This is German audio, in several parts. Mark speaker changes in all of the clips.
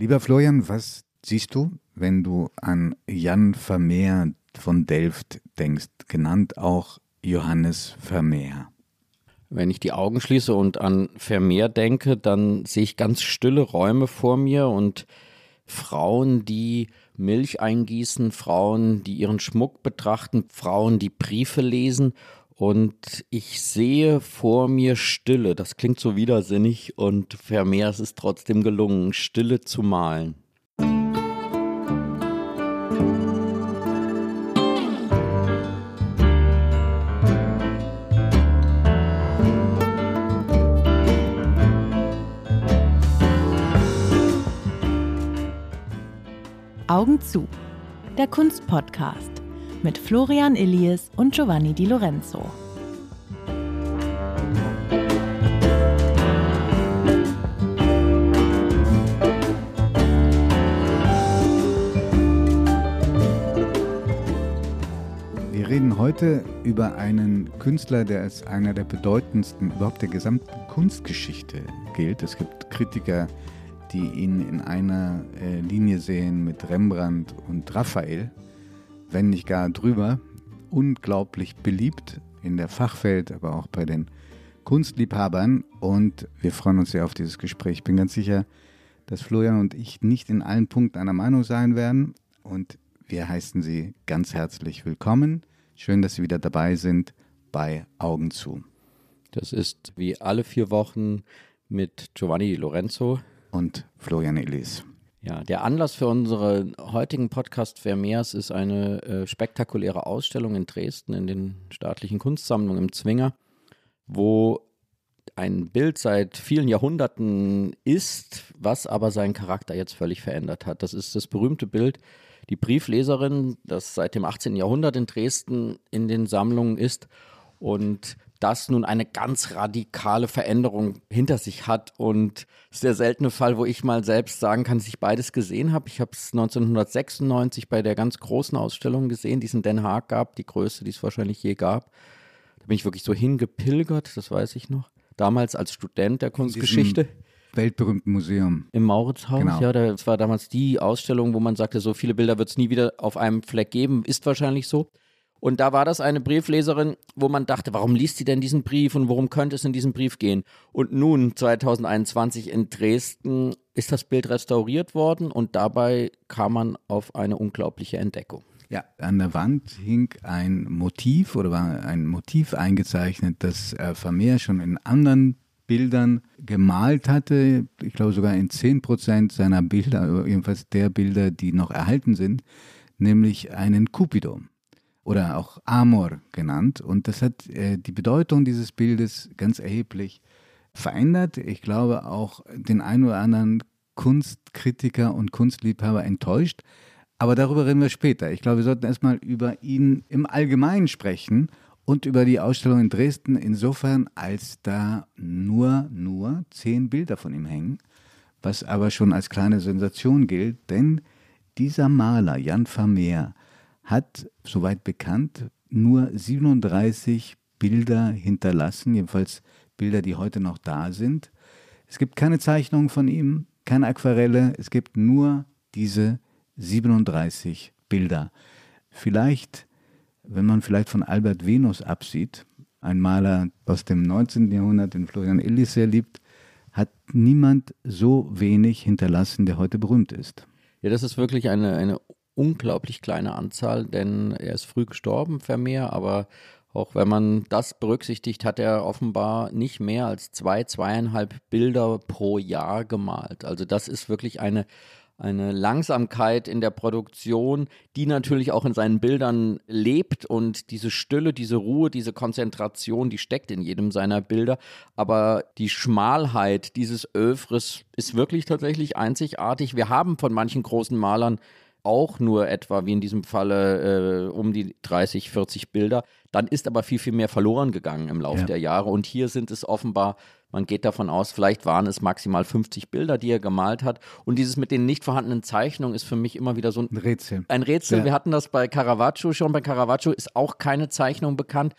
Speaker 1: Lieber Florian, was siehst du, wenn du an Jan Vermeer von Delft denkst, genannt auch Johannes Vermeer?
Speaker 2: Wenn ich die Augen schließe und an Vermeer denke, dann sehe ich ganz stille Räume vor mir und Frauen, die Milch eingießen, Frauen, die ihren Schmuck betrachten, Frauen, die Briefe lesen und ich sehe vor mir Stille. Das klingt so widersinnig und Vermeer ist es trotzdem gelungen, Stille zu malen.
Speaker 3: Augen zu. Der Kunstpodcast mit Florian Illies und Giovanni Di Lorenzo.
Speaker 1: Wir reden heute über einen Künstler, der als einer der bedeutendsten überhaupt der gesamten Kunstgeschichte gilt. Es gibt Kritiker, die ihn in einer äh, Linie sehen mit Rembrandt und Raphael, wenn nicht gar drüber. Unglaublich beliebt in der Fachwelt, aber auch bei den Kunstliebhabern. Und wir freuen uns sehr auf dieses Gespräch. Ich bin ganz sicher, dass Florian und ich nicht in allen Punkten einer Meinung sein werden. Und wir heißen Sie ganz herzlich willkommen. Schön, dass Sie wieder dabei sind bei Augen zu.
Speaker 2: Das ist wie alle vier Wochen mit Giovanni Lorenzo
Speaker 1: und Florian Elis.
Speaker 2: Ja, der Anlass für unseren heutigen Podcast Vermeers ist eine äh, spektakuläre Ausstellung in Dresden in den staatlichen Kunstsammlungen im Zwinger, wo ein Bild seit vielen Jahrhunderten ist, was aber seinen Charakter jetzt völlig verändert hat. Das ist das berühmte Bild, die Briefleserin, das seit dem 18. Jahrhundert in Dresden in den Sammlungen ist und das nun eine ganz radikale Veränderung hinter sich hat. Und es ist der seltene Fall, wo ich mal selbst sagen kann, dass ich beides gesehen habe. Ich habe es 1996 bei der ganz großen Ausstellung gesehen, die es in Den Haag gab, die größte, die es wahrscheinlich je gab. Da bin ich wirklich so hingepilgert, das weiß ich noch. Damals als Student der Kunstgeschichte.
Speaker 1: Weltberühmten Museum.
Speaker 2: Im Mauritzhaus, genau. ja. Das war damals die Ausstellung, wo man sagte, so viele Bilder wird es nie wieder auf einem Fleck geben. Ist wahrscheinlich so. Und da war das eine Briefleserin, wo man dachte, warum liest sie denn diesen Brief und worum könnte es in diesem Brief gehen? Und nun, 2021 in Dresden, ist das Bild restauriert worden und dabei kam man auf eine unglaubliche Entdeckung.
Speaker 1: Ja, an der Wand hing ein Motiv oder war ein Motiv eingezeichnet, das äh, Vermeer schon in anderen Bildern gemalt hatte. Ich glaube sogar in 10 Prozent seiner Bilder, jedenfalls der Bilder, die noch erhalten sind, nämlich einen Cupido oder auch Amor genannt. Und das hat äh, die Bedeutung dieses Bildes ganz erheblich verändert. Ich glaube auch den einen oder anderen Kunstkritiker und Kunstliebhaber enttäuscht. Aber darüber reden wir später. Ich glaube, wir sollten erstmal über ihn im Allgemeinen sprechen und über die Ausstellung in Dresden insofern, als da nur, nur zehn Bilder von ihm hängen, was aber schon als kleine Sensation gilt, denn dieser Maler, Jan Vermeer, hat, soweit bekannt, nur 37 Bilder hinterlassen, jedenfalls Bilder, die heute noch da sind. Es gibt keine Zeichnungen von ihm, keine Aquarelle, es gibt nur diese 37 Bilder. Vielleicht, wenn man vielleicht von Albert Venus absieht, ein Maler aus dem 19. Jahrhundert, den Florian Illis sehr liebt, hat niemand so wenig hinterlassen, der heute berühmt ist.
Speaker 2: Ja, das ist wirklich eine, eine unglaublich kleine Anzahl, denn er ist früh gestorben, Vermeer, aber auch wenn man das berücksichtigt, hat er offenbar nicht mehr als zwei, zweieinhalb Bilder pro Jahr gemalt. Also das ist wirklich eine, eine Langsamkeit in der Produktion, die natürlich auch in seinen Bildern lebt und diese Stille, diese Ruhe, diese Konzentration, die steckt in jedem seiner Bilder. Aber die Schmalheit dieses Övres ist wirklich tatsächlich einzigartig. Wir haben von manchen großen Malern auch nur etwa, wie in diesem Falle, äh, um die 30, 40 Bilder. Dann ist aber viel, viel mehr verloren gegangen im Laufe ja. der Jahre. Und hier sind es offenbar, man geht davon aus, vielleicht waren es maximal 50 Bilder, die er gemalt hat. Und dieses mit den nicht vorhandenen Zeichnungen ist für mich immer wieder so ein, ein
Speaker 1: Rätsel.
Speaker 2: Ein Rätsel. Ja. Wir hatten das bei Caravaggio schon. Bei Caravaggio ist auch keine Zeichnung bekannt.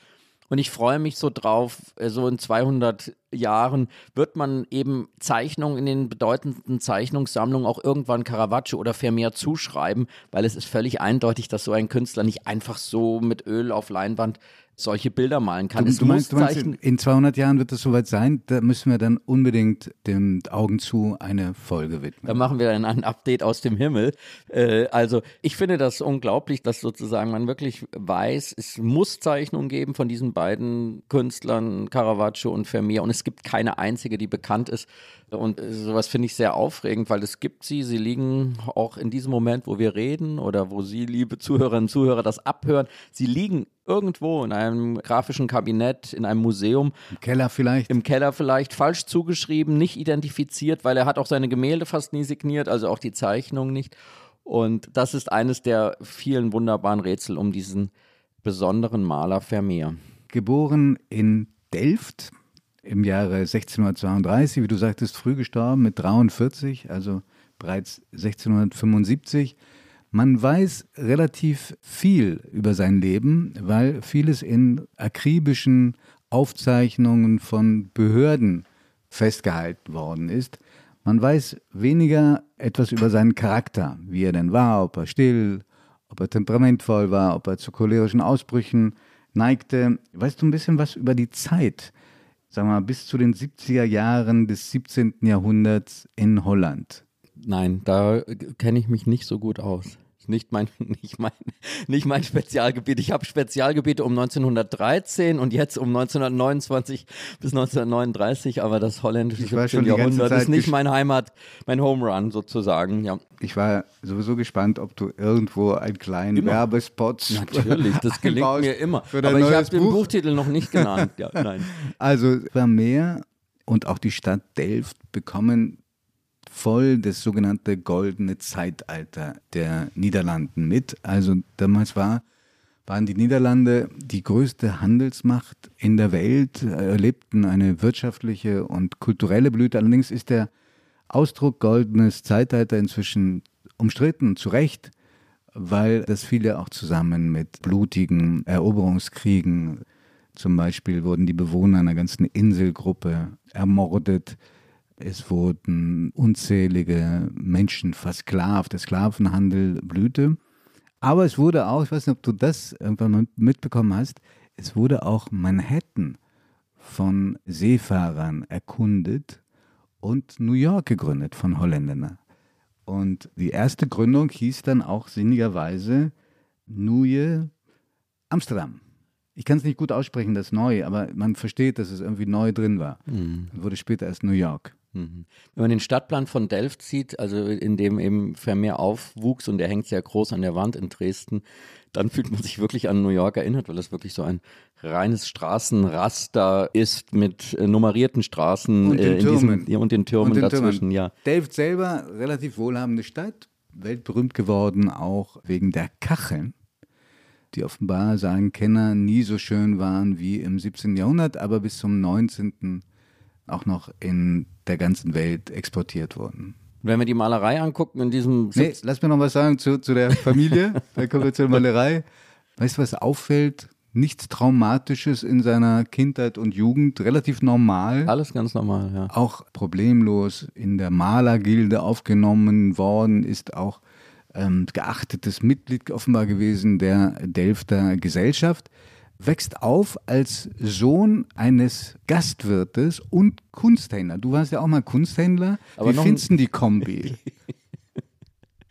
Speaker 2: Und ich freue mich so drauf, äh, so in 200 Jahren wird man eben Zeichnungen in den bedeutenden Zeichnungssammlungen auch irgendwann Caravaggio oder Vermeer zuschreiben, weil es ist völlig eindeutig, dass so ein Künstler nicht einfach so mit Öl auf Leinwand solche Bilder malen kann.
Speaker 1: Du, du meinst, du meinst in, in 200 Jahren wird es soweit sein, da müssen wir dann unbedingt dem Augen zu eine Folge widmen.
Speaker 2: Da machen wir dann ein Update aus dem Himmel. Äh, also ich finde das unglaublich, dass sozusagen man wirklich weiß, es muss Zeichnungen geben von diesen beiden Künstlern, Caravaggio und Vermeer und es gibt keine einzige, die bekannt ist. Und sowas finde ich sehr aufregend, weil es gibt sie, sie liegen auch in diesem Moment, wo wir reden oder wo Sie, liebe Zuhörerinnen und Zuhörer, das abhören, sie liegen irgendwo in einem grafischen Kabinett, in einem Museum.
Speaker 1: Im Keller vielleicht.
Speaker 2: Im Keller vielleicht, falsch zugeschrieben, nicht identifiziert, weil er hat auch seine Gemälde fast nie signiert, also auch die Zeichnung nicht. Und das ist eines der vielen wunderbaren Rätsel um diesen besonderen Maler Vermeer.
Speaker 1: Geboren in Delft im Jahre 1632, wie du sagtest, früh gestorben mit 43, also bereits 1675 man weiß relativ viel über sein Leben, weil vieles in akribischen Aufzeichnungen von Behörden festgehalten worden ist. Man weiß weniger etwas über seinen Charakter, wie er denn war, ob er still, ob er temperamentvoll war, ob er zu cholerischen Ausbrüchen neigte. Weißt du ein bisschen was über die Zeit, sagen wir mal, bis zu den 70er Jahren des 17. Jahrhunderts in Holland?
Speaker 2: Nein, da kenne ich mich nicht so gut aus. Nicht mein, nicht mein, nicht mein Spezialgebiet. Ich habe Spezialgebiete um 1913 und jetzt um 1929 bis 1939, aber das holländische 17. Jahrhundert ist nicht mein Heimat, mein Home Run sozusagen. Ja.
Speaker 1: Ich war sowieso gespannt, ob du irgendwo einen kleinen immer. Werbespot
Speaker 2: Natürlich, das gelingt mir immer. Aber ich habe den Buchtitel noch nicht genannt. Ja, nein.
Speaker 1: Also Vermeer und auch die Stadt Delft bekommen voll das sogenannte goldene Zeitalter der Niederlanden mit. Also damals war, waren die Niederlande die größte Handelsmacht in der Welt, erlebten eine wirtschaftliche und kulturelle Blüte. Allerdings ist der Ausdruck goldenes Zeitalter inzwischen umstritten, zu Recht, weil das viele auch zusammen mit blutigen Eroberungskriegen, zum Beispiel wurden die Bewohner einer ganzen Inselgruppe ermordet, es wurden unzählige Menschen versklavt. Der Sklavenhandel blühte. Aber es wurde auch, ich weiß nicht, ob du das irgendwann mitbekommen hast, es wurde auch Manhattan von Seefahrern erkundet und New York gegründet von Holländern. Und die erste Gründung hieß dann auch sinnigerweise Nieuwe Amsterdam. Ich kann es nicht gut aussprechen, das neu, aber man versteht, dass es irgendwie neu drin war. Mhm. Wurde später erst New York.
Speaker 2: Mhm. Wenn man den Stadtplan von Delft sieht, also in dem eben Vermeer aufwuchs und der hängt sehr groß an der Wand in Dresden, dann fühlt man sich wirklich an New York erinnert, weil es wirklich so ein reines Straßenraster ist mit äh, nummerierten Straßen
Speaker 1: und den,
Speaker 2: äh,
Speaker 1: Türmen.
Speaker 2: Diesem, und den Türmen und den dazwischen. Türmen. Ja.
Speaker 1: Delft selber relativ wohlhabende Stadt, weltberühmt geworden auch wegen der Kacheln die offenbar, sagen Kenner, nie so schön waren wie im 17. Jahrhundert, aber bis zum 19 auch noch in der ganzen Welt exportiert wurden.
Speaker 2: Wenn wir die Malerei angucken in diesem.
Speaker 1: Nee, lass mir noch was sagen zu, zu der Familie. Dann kommen wir zur Malerei. Weißt du, was auffällt? Nichts Traumatisches in seiner Kindheit und Jugend, relativ normal.
Speaker 2: Alles ganz normal, ja.
Speaker 1: Auch problemlos in der Malergilde aufgenommen worden, ist auch ähm, geachtetes Mitglied offenbar gewesen der Delfter Gesellschaft wächst auf als Sohn eines Gastwirtes und Kunsthändler. Du warst ja auch mal Kunsthändler. Aber Wie findest du die Kombi?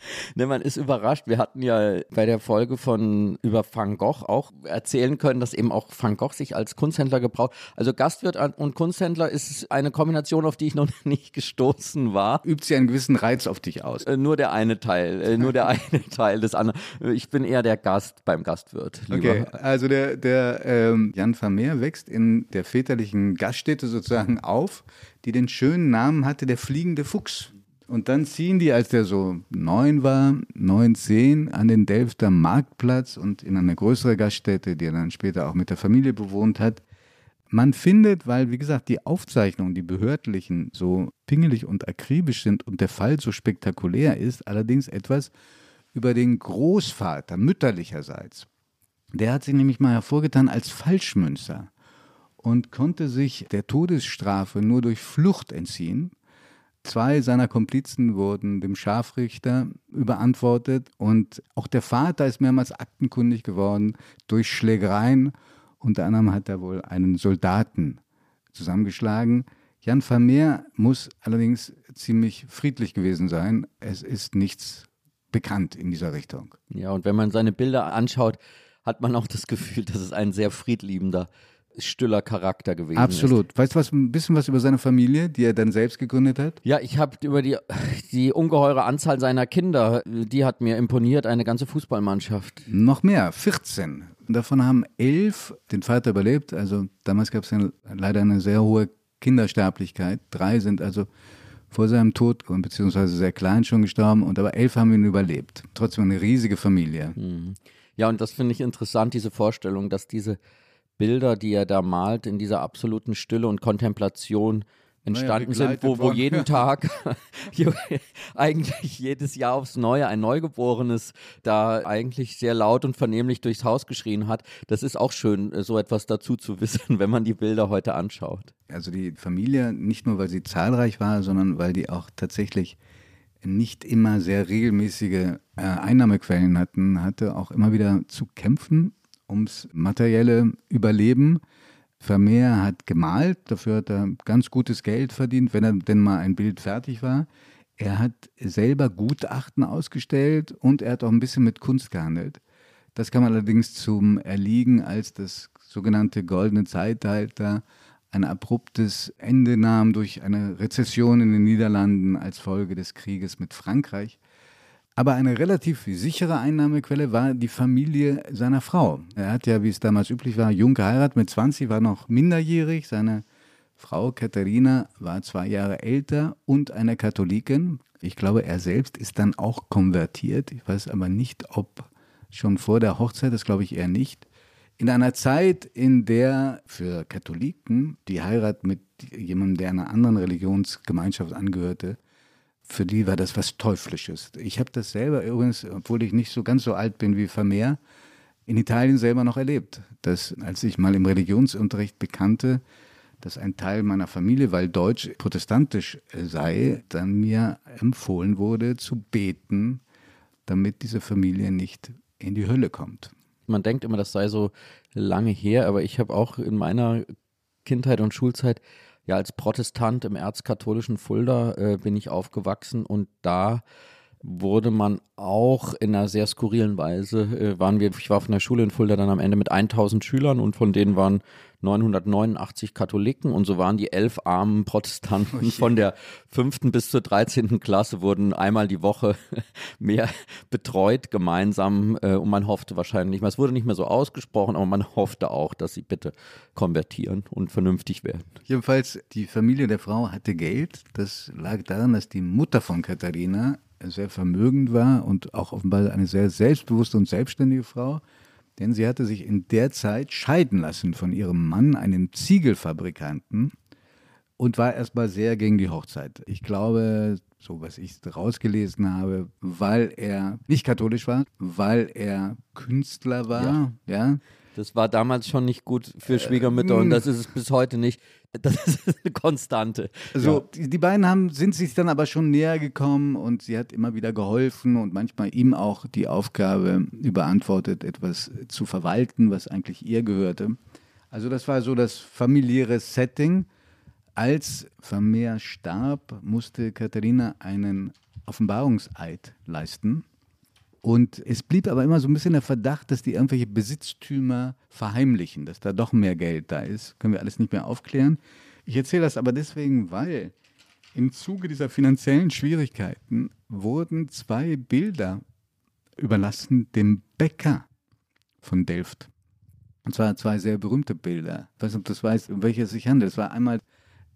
Speaker 2: ne, man ist überrascht. Wir hatten ja bei der Folge von über Van Gogh auch erzählen können, dass eben auch Van Gogh sich als Kunsthändler gebraucht. Also Gastwirt und Kunsthändler ist eine Kombination, auf die ich noch nicht gestoßen war.
Speaker 1: Übt sie einen gewissen Reiz auf dich aus?
Speaker 2: Äh, nur der eine Teil, äh, nur der eine Teil des anderen. Ich bin eher der Gast beim Gastwirt.
Speaker 1: Lieber. Okay, also der, der ähm, Jan Vermeer wächst in der väterlichen Gaststätte sozusagen auf, die den schönen Namen hatte, der fliegende Fuchs. Und dann ziehen die, als der so neun war, neun, zehn, an den Delfter Marktplatz und in eine größere Gaststätte, die er dann später auch mit der Familie bewohnt hat. Man findet, weil, wie gesagt, die Aufzeichnungen, die behördlichen, so pingelig und akribisch sind und der Fall so spektakulär ist, allerdings etwas über den Großvater mütterlicherseits. Der hat sich nämlich mal hervorgetan als Falschmünzer. und konnte sich der Todesstrafe nur durch Flucht entziehen. Zwei seiner Komplizen wurden dem Scharfrichter überantwortet und auch der Vater ist mehrmals aktenkundig geworden durch Schlägereien. Unter anderem hat er wohl einen Soldaten zusammengeschlagen. Jan Vermeer muss allerdings ziemlich friedlich gewesen sein. Es ist nichts bekannt in dieser Richtung.
Speaker 2: Ja, und wenn man seine Bilder anschaut, hat man auch das Gefühl, dass es ein sehr friedliebender stiller Charakter gewesen
Speaker 1: Absolut.
Speaker 2: ist.
Speaker 1: Weißt du was, ein bisschen was über seine Familie, die er dann selbst gegründet hat?
Speaker 2: Ja, ich habe über die, die ungeheure Anzahl seiner Kinder, die hat mir imponiert, eine ganze Fußballmannschaft.
Speaker 1: Noch mehr, 14. Davon haben elf den Vater überlebt. Also damals gab es ja leider eine sehr hohe Kindersterblichkeit. Drei sind also vor seinem Tod beziehungsweise sehr klein schon gestorben und aber elf haben ihn überlebt. Trotzdem eine riesige Familie.
Speaker 2: Mhm. Ja, und das finde ich interessant, diese Vorstellung, dass diese Bilder, die er da malt, in dieser absoluten Stille und Kontemplation entstanden naja, sind, wo, wo jeden Tag eigentlich jedes Jahr aufs Neue ein Neugeborenes da eigentlich sehr laut und vernehmlich durchs Haus geschrien hat. Das ist auch schön, so etwas dazu zu wissen, wenn man die Bilder heute anschaut.
Speaker 1: Also die Familie, nicht nur weil sie zahlreich war, sondern weil die auch tatsächlich nicht immer sehr regelmäßige äh, Einnahmequellen hatten, hatte auch immer wieder zu kämpfen ums materielle Überleben. Vermeer hat gemalt, dafür hat er ganz gutes Geld verdient, wenn er denn mal ein Bild fertig war. Er hat selber Gutachten ausgestellt und er hat auch ein bisschen mit Kunst gehandelt. Das kam allerdings zum Erliegen, als das sogenannte goldene Zeitalter ein abruptes Ende nahm durch eine Rezession in den Niederlanden als Folge des Krieges mit Frankreich. Aber eine relativ sichere Einnahmequelle war die Familie seiner Frau. Er hat ja, wie es damals üblich war, jung geheiratet, mit 20 war noch minderjährig. Seine Frau Katharina war zwei Jahre älter und eine Katholikin. Ich glaube, er selbst ist dann auch konvertiert. Ich weiß aber nicht, ob schon vor der Hochzeit, das glaube ich eher nicht. In einer Zeit, in der für Katholiken die Heirat mit jemandem, der einer anderen Religionsgemeinschaft angehörte, für die war das was Teuflisches. Ich habe das selber übrigens, obwohl ich nicht so ganz so alt bin wie Vermeer, in Italien selber noch erlebt. Dass, als ich mal im Religionsunterricht bekannte, dass ein Teil meiner Familie, weil Deutsch protestantisch sei, dann mir empfohlen wurde zu beten, damit diese Familie nicht in die Hölle kommt.
Speaker 2: Man denkt immer, das sei so lange her, aber ich habe auch in meiner Kindheit und Schulzeit ja als Protestant im erzkatholischen Fulda äh, bin ich aufgewachsen und da wurde man auch in einer sehr skurrilen Weise, äh, waren wir, ich war von der Schule in Fulda dann am Ende mit 1000 Schülern und von denen waren 989 Katholiken und so waren die elf armen Protestanten oh von der fünften bis zur dreizehnten Klasse wurden einmal die Woche mehr betreut gemeinsam äh, und man hoffte wahrscheinlich, es wurde nicht mehr so ausgesprochen, aber man hoffte auch, dass sie bitte konvertieren und vernünftig werden.
Speaker 1: Jedenfalls, die Familie der Frau hatte Geld. Das lag daran, dass die Mutter von Katharina sehr vermögend war und auch offenbar eine sehr selbstbewusste und selbstständige Frau. Denn sie hatte sich in der Zeit scheiden lassen von ihrem Mann, einem Ziegelfabrikanten, und war erstmal sehr gegen die Hochzeit. Ich glaube, so was ich rausgelesen habe, weil er nicht katholisch war, weil er Künstler war, ja. ja.
Speaker 2: Das war damals schon nicht gut für Schwiegermütter äh, und das ist es bis heute nicht. Das ist eine Konstante.
Speaker 1: Also ja. die, die, beiden haben, sind sich dann aber schon näher gekommen und sie hat immer wieder geholfen und manchmal ihm auch die Aufgabe überantwortet, etwas zu verwalten, was eigentlich ihr gehörte. Also das war so das familiäre Setting. Als Vermeer starb, musste Katharina einen Offenbarungseid leisten. Und es blieb aber immer so ein bisschen der Verdacht, dass die irgendwelche Besitztümer verheimlichen, dass da doch mehr Geld da ist. Können wir alles nicht mehr aufklären. Ich erzähle das aber deswegen, weil im Zuge dieser finanziellen Schwierigkeiten wurden zwei Bilder überlassen dem Bäcker von Delft. Und zwar zwei sehr berühmte Bilder. Ich weiß nicht, ob du das weißt, um welche es sich handelt. Es war einmal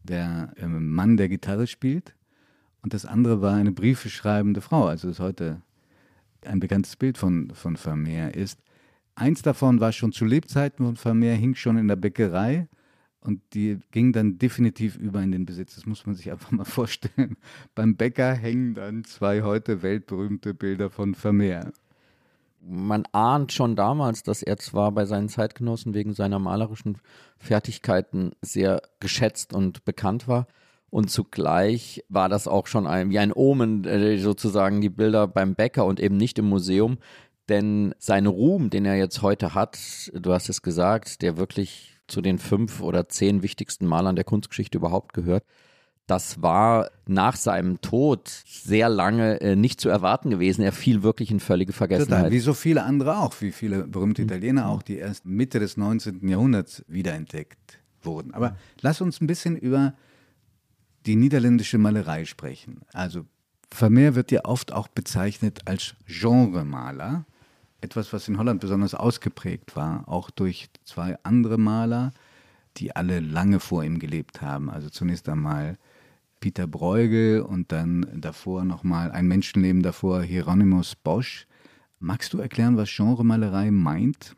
Speaker 1: der äh, Mann, der Gitarre spielt, und das andere war eine Briefe schreibende Frau. Also ist heute ein bekanntes Bild von, von Vermeer ist. Eins davon war schon zu Lebzeiten von Vermeer, hing schon in der Bäckerei und die ging dann definitiv über in den Besitz. Das muss man sich einfach mal vorstellen. Beim Bäcker hängen dann zwei heute weltberühmte Bilder von Vermeer.
Speaker 2: man ahnt schon damals, dass er zwar bei seinen Zeitgenossen wegen seiner malerischen Fertigkeiten sehr geschätzt und bekannt war. Und zugleich war das auch schon ein, wie ein Omen, äh, sozusagen die Bilder beim Bäcker und eben nicht im Museum. Denn sein Ruhm, den er jetzt heute hat, du hast es gesagt, der wirklich zu den fünf oder zehn wichtigsten Malern der Kunstgeschichte überhaupt gehört, das war nach seinem Tod sehr lange äh, nicht zu erwarten gewesen. Er fiel wirklich in völlige Vergessenheit.
Speaker 1: Total, wie so viele andere auch, wie viele berühmte mhm. Italiener auch, die erst Mitte des 19. Jahrhunderts wiederentdeckt wurden. Aber lass uns ein bisschen über die niederländische Malerei sprechen. Also Vermeer wird ja oft auch bezeichnet als Genremaler. Etwas, was in Holland besonders ausgeprägt war, auch durch zwei andere Maler, die alle lange vor ihm gelebt haben. Also zunächst einmal Peter Bruegel und dann davor nochmal ein Menschenleben davor Hieronymus Bosch. Magst du erklären, was Genremalerei meint?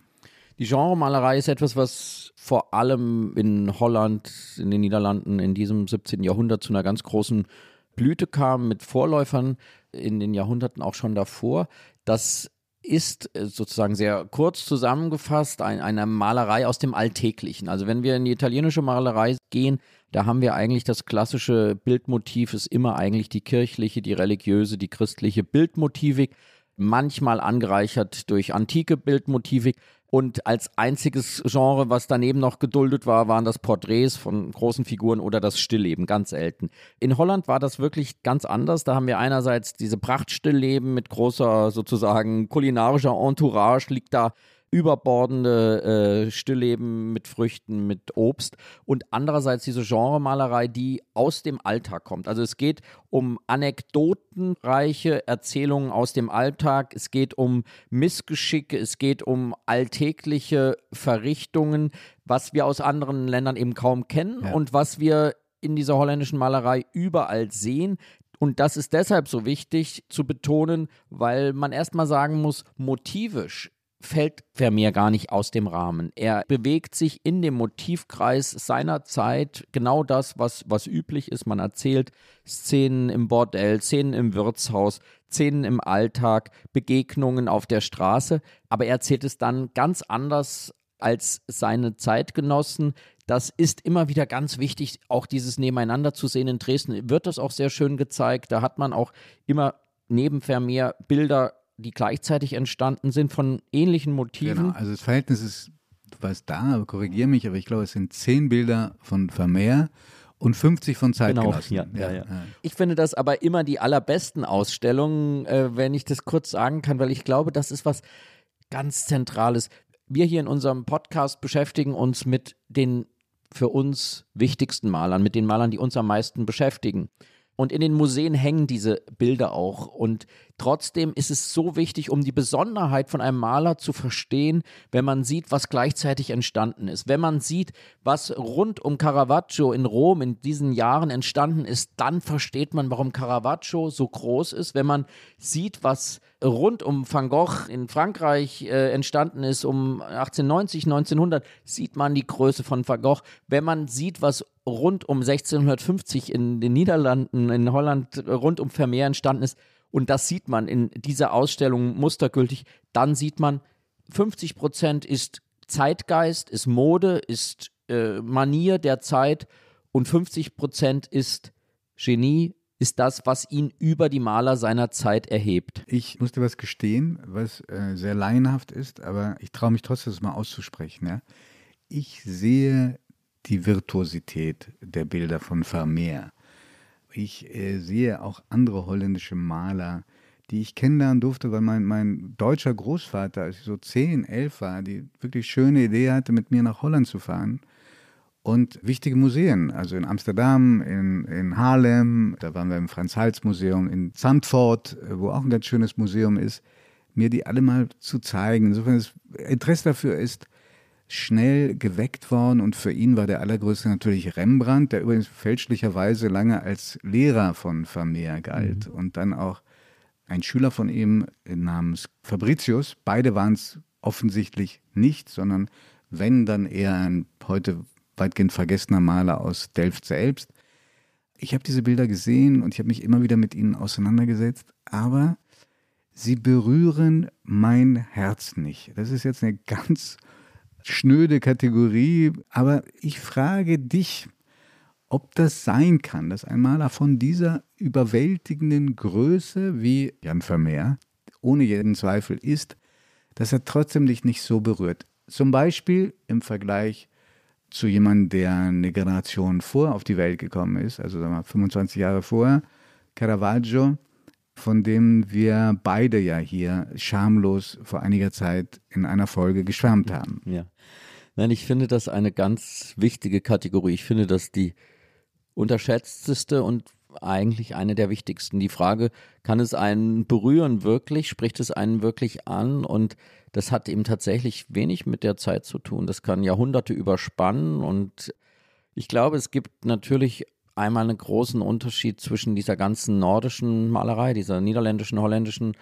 Speaker 2: Die Genremalerei ist etwas, was vor allem in Holland, in den Niederlanden in diesem 17. Jahrhundert zu einer ganz großen Blüte kam, mit Vorläufern in den Jahrhunderten auch schon davor. Das ist äh, sozusagen sehr kurz zusammengefasst ein, eine Malerei aus dem Alltäglichen. Also wenn wir in die italienische Malerei gehen, da haben wir eigentlich das klassische Bildmotiv, ist immer eigentlich die kirchliche, die religiöse, die christliche Bildmotivik, manchmal angereichert durch antike Bildmotivik. Und als einziges Genre, was daneben noch geduldet war, waren das Porträts von großen Figuren oder das Stillleben, ganz selten. In Holland war das wirklich ganz anders. Da haben wir einerseits diese Prachtstillleben mit großer sozusagen kulinarischer Entourage, liegt da überbordende äh, Stillleben mit Früchten, mit Obst und andererseits diese Genremalerei, die aus dem Alltag kommt. Also es geht um anekdotenreiche Erzählungen aus dem Alltag, es geht um Missgeschicke, es geht um alltägliche Verrichtungen, was wir aus anderen Ländern eben kaum kennen ja. und was wir in dieser holländischen Malerei überall sehen. Und das ist deshalb so wichtig zu betonen, weil man erstmal sagen muss, motivisch fällt Vermeer gar nicht aus dem Rahmen. Er bewegt sich in dem Motivkreis seiner Zeit, genau das, was, was üblich ist. Man erzählt Szenen im Bordell, Szenen im Wirtshaus, Szenen im Alltag, Begegnungen auf der Straße, aber er erzählt es dann ganz anders als seine Zeitgenossen. Das ist immer wieder ganz wichtig, auch dieses Nebeneinander zu sehen. In Dresden wird das auch sehr schön gezeigt. Da hat man auch immer neben Vermeer Bilder die gleichzeitig entstanden sind von ähnlichen Motiven.
Speaker 1: Genau, also das Verhältnis ist, du warst da, korrigiere mich, aber ich glaube, es sind zehn Bilder von Vermeer und 50 von Zeitgenossen.
Speaker 2: Genau, ja, ja, ja. Ich finde das aber immer die allerbesten Ausstellungen, äh, wenn ich das kurz sagen kann, weil ich glaube, das ist was ganz Zentrales. Wir hier in unserem Podcast beschäftigen uns mit den für uns wichtigsten Malern, mit den Malern, die uns am meisten beschäftigen. Und in den Museen hängen diese Bilder auch. Und trotzdem ist es so wichtig, um die Besonderheit von einem Maler zu verstehen, wenn man sieht, was gleichzeitig entstanden ist. Wenn man sieht, was rund um Caravaggio in Rom in diesen Jahren entstanden ist, dann versteht man, warum Caravaggio so groß ist. Wenn man sieht, was rund um Van Gogh in Frankreich äh, entstanden ist, um 1890, 1900, sieht man die Größe von Van Gogh. Wenn man sieht, was rund um 1650 in den Niederlanden, in Holland, rund um Vermeer entstanden ist, und das sieht man in dieser Ausstellung mustergültig, dann sieht man, 50 Prozent ist Zeitgeist, ist Mode, ist äh, Manier der Zeit und 50 Prozent ist Genie, ist das, was ihn über die Maler seiner Zeit erhebt.
Speaker 1: Ich musste was gestehen, was äh, sehr laienhaft ist, aber ich traue mich trotzdem, das mal auszusprechen. Ja? Ich sehe die Virtuosität der Bilder von Vermeer. Ich äh, sehe auch andere holländische Maler, die ich kennenlernen durfte, weil mein, mein deutscher Großvater, als ich so 10, 11 war, die wirklich schöne Idee hatte, mit mir nach Holland zu fahren. Und wichtige Museen, also in Amsterdam, in, in Haarlem, da waren wir im Franz-Hals-Museum, in Zandvoort, äh, wo auch ein ganz schönes Museum ist, mir die alle mal zu zeigen. Insofern das Interesse dafür ist, schnell geweckt worden und für ihn war der allergrößte natürlich Rembrandt, der übrigens fälschlicherweise lange als Lehrer von Vermeer galt mhm. und dann auch ein Schüler von ihm namens Fabricius. Beide waren es offensichtlich nicht, sondern wenn dann eher ein heute weitgehend vergessener Maler aus Delft selbst. Ich habe diese Bilder gesehen und ich habe mich immer wieder mit ihnen auseinandergesetzt, aber sie berühren mein Herz nicht. Das ist jetzt eine ganz schnöde Kategorie, aber ich frage dich, ob das sein kann, dass ein Maler von dieser überwältigenden Größe wie Jan Vermeer ohne jeden Zweifel ist, dass er trotzdem dich nicht so berührt. Zum Beispiel im Vergleich zu jemandem, der eine Generation vor auf die Welt gekommen ist, also sagen wir 25 Jahre vorher, Caravaggio, von dem wir beide ja hier schamlos vor einiger Zeit in einer Folge geschwärmt haben.
Speaker 2: Ja. Nein, ich finde das eine ganz wichtige Kategorie. Ich finde das die unterschätzteste und eigentlich eine der wichtigsten. Die Frage, kann es einen berühren wirklich? Spricht es einen wirklich an? Und das hat eben tatsächlich wenig mit der Zeit zu tun. Das kann Jahrhunderte überspannen und ich glaube, es gibt natürlich einmal einen großen Unterschied zwischen dieser ganzen nordischen Malerei, dieser niederländischen, holländischen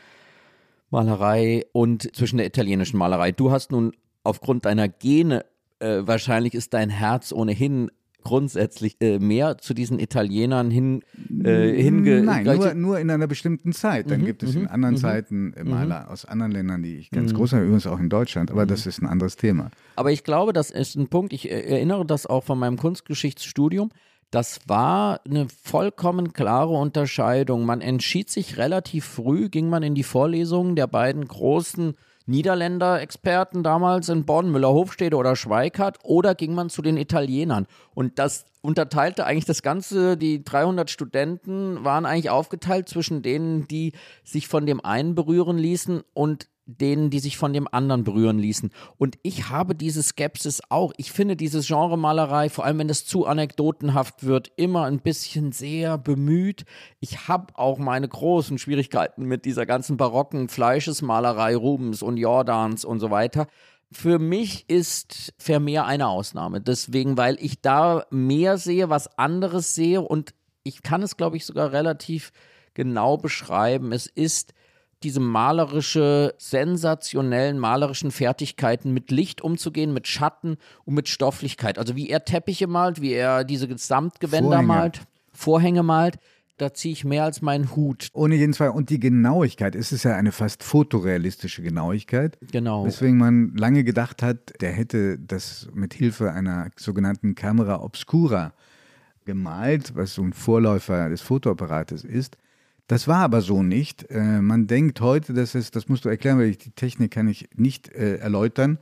Speaker 2: Malerei und zwischen der italienischen Malerei. Du hast nun aufgrund deiner Gene, äh, wahrscheinlich ist dein Herz ohnehin grundsätzlich äh, mehr zu diesen Italienern hin, äh, hinge
Speaker 1: Nein, nur, nur in einer bestimmten Zeit. Dann mhm, gibt es in mhm, anderen mhm, Zeiten äh, Maler aus anderen Ländern, die ich ganz groß habe, übrigens auch in Deutschland, aber das ist ein anderes Thema.
Speaker 2: Aber ich glaube, das ist ein Punkt, ich äh, erinnere das auch von meinem Kunstgeschichtsstudium. Das war eine vollkommen klare Unterscheidung. Man entschied sich relativ früh, ging man in die Vorlesungen der beiden großen Niederländer-Experten damals in Bonn, Müller-Hofstede oder Schweikart, oder ging man zu den Italienern? Und das unterteilte eigentlich das Ganze, die 300 Studenten waren eigentlich aufgeteilt zwischen denen, die sich von dem einen berühren ließen und denen, die sich von dem anderen berühren ließen. Und ich habe diese Skepsis auch. Ich finde dieses Genre Malerei, vor allem wenn es zu anekdotenhaft wird, immer ein bisschen sehr bemüht. Ich habe auch meine großen Schwierigkeiten mit dieser ganzen barocken Fleischesmalerei Rubens und Jordans und so weiter. Für mich ist Vermeer eine Ausnahme. Deswegen, weil ich da mehr sehe, was anderes sehe und ich kann es, glaube ich, sogar relativ genau beschreiben. Es ist diese malerische, sensationellen malerischen Fertigkeiten mit Licht umzugehen, mit Schatten und mit Stofflichkeit. Also wie er Teppiche malt, wie er diese Gesamtgewänder Vorhänge. malt, Vorhänge malt. Da ziehe ich mehr als meinen Hut.
Speaker 1: Ohne jeden Fall. Und die Genauigkeit, es ist ja eine fast fotorealistische Genauigkeit.
Speaker 2: Genau.
Speaker 1: Weswegen man lange gedacht hat, der hätte das mit Hilfe einer sogenannten Camera Obscura gemalt, was so ein Vorläufer des Fotoapparates ist. Das war aber so nicht. Äh, man denkt heute, dass es, das musst du erklären, weil ich die Technik kann ich nicht äh, erläutern,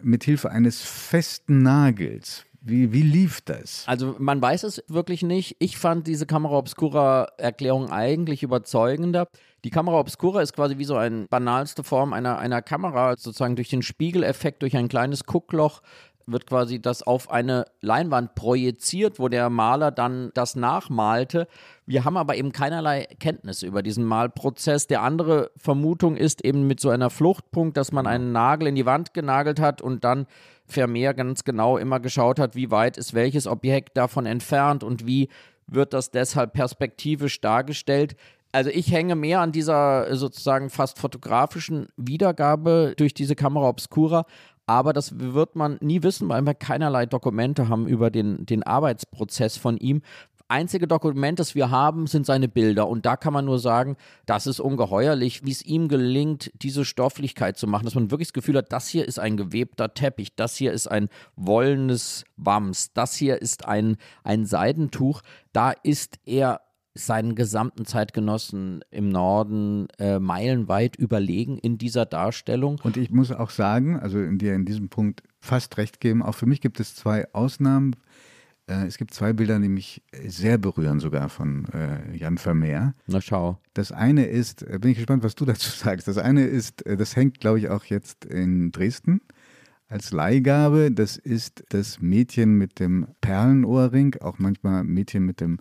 Speaker 1: mit Hilfe eines festen Nagels. Wie, wie lief das?
Speaker 2: Also man weiß es wirklich nicht. Ich fand diese Kamera Obscura Erklärung eigentlich überzeugender. Die Kamera Obscura ist quasi wie so eine banalste Form einer, einer Kamera, sozusagen durch den Spiegeleffekt, durch ein kleines Guckloch wird quasi das auf eine Leinwand projiziert, wo der Maler dann das nachmalte. Wir haben aber eben keinerlei Kenntnis über diesen Malprozess. Der andere Vermutung ist eben mit so einer Fluchtpunkt, dass man einen Nagel in die Wand genagelt hat und dann Vermeer ganz genau immer geschaut hat, wie weit ist welches Objekt davon entfernt und wie wird das deshalb perspektivisch dargestellt. Also ich hänge mehr an dieser sozusagen fast fotografischen Wiedergabe durch diese Kamera Obscura aber das wird man nie wissen, weil wir keinerlei Dokumente haben über den, den Arbeitsprozess von ihm. Einzige Dokument, das wir haben, sind seine Bilder. Und da kann man nur sagen, das ist ungeheuerlich, wie es ihm gelingt, diese Stofflichkeit zu machen, dass man wirklich das Gefühl hat, das hier ist ein gewebter Teppich, das hier ist ein wollenes Wams, das hier ist ein, ein Seidentuch. Da ist er seinen gesamten Zeitgenossen im Norden äh, meilenweit überlegen in dieser Darstellung.
Speaker 1: Und ich muss auch sagen, also in dir in diesem Punkt fast recht geben, auch für mich gibt es zwei Ausnahmen. Äh, es gibt zwei Bilder, die mich sehr berühren, sogar von äh, Jan Vermeer.
Speaker 2: Na schau.
Speaker 1: Das eine ist, äh, bin ich gespannt, was du dazu sagst. Das eine ist, äh, das hängt, glaube ich, auch jetzt in Dresden als Leihgabe. Das ist das Mädchen mit dem Perlenohrring, auch manchmal Mädchen mit dem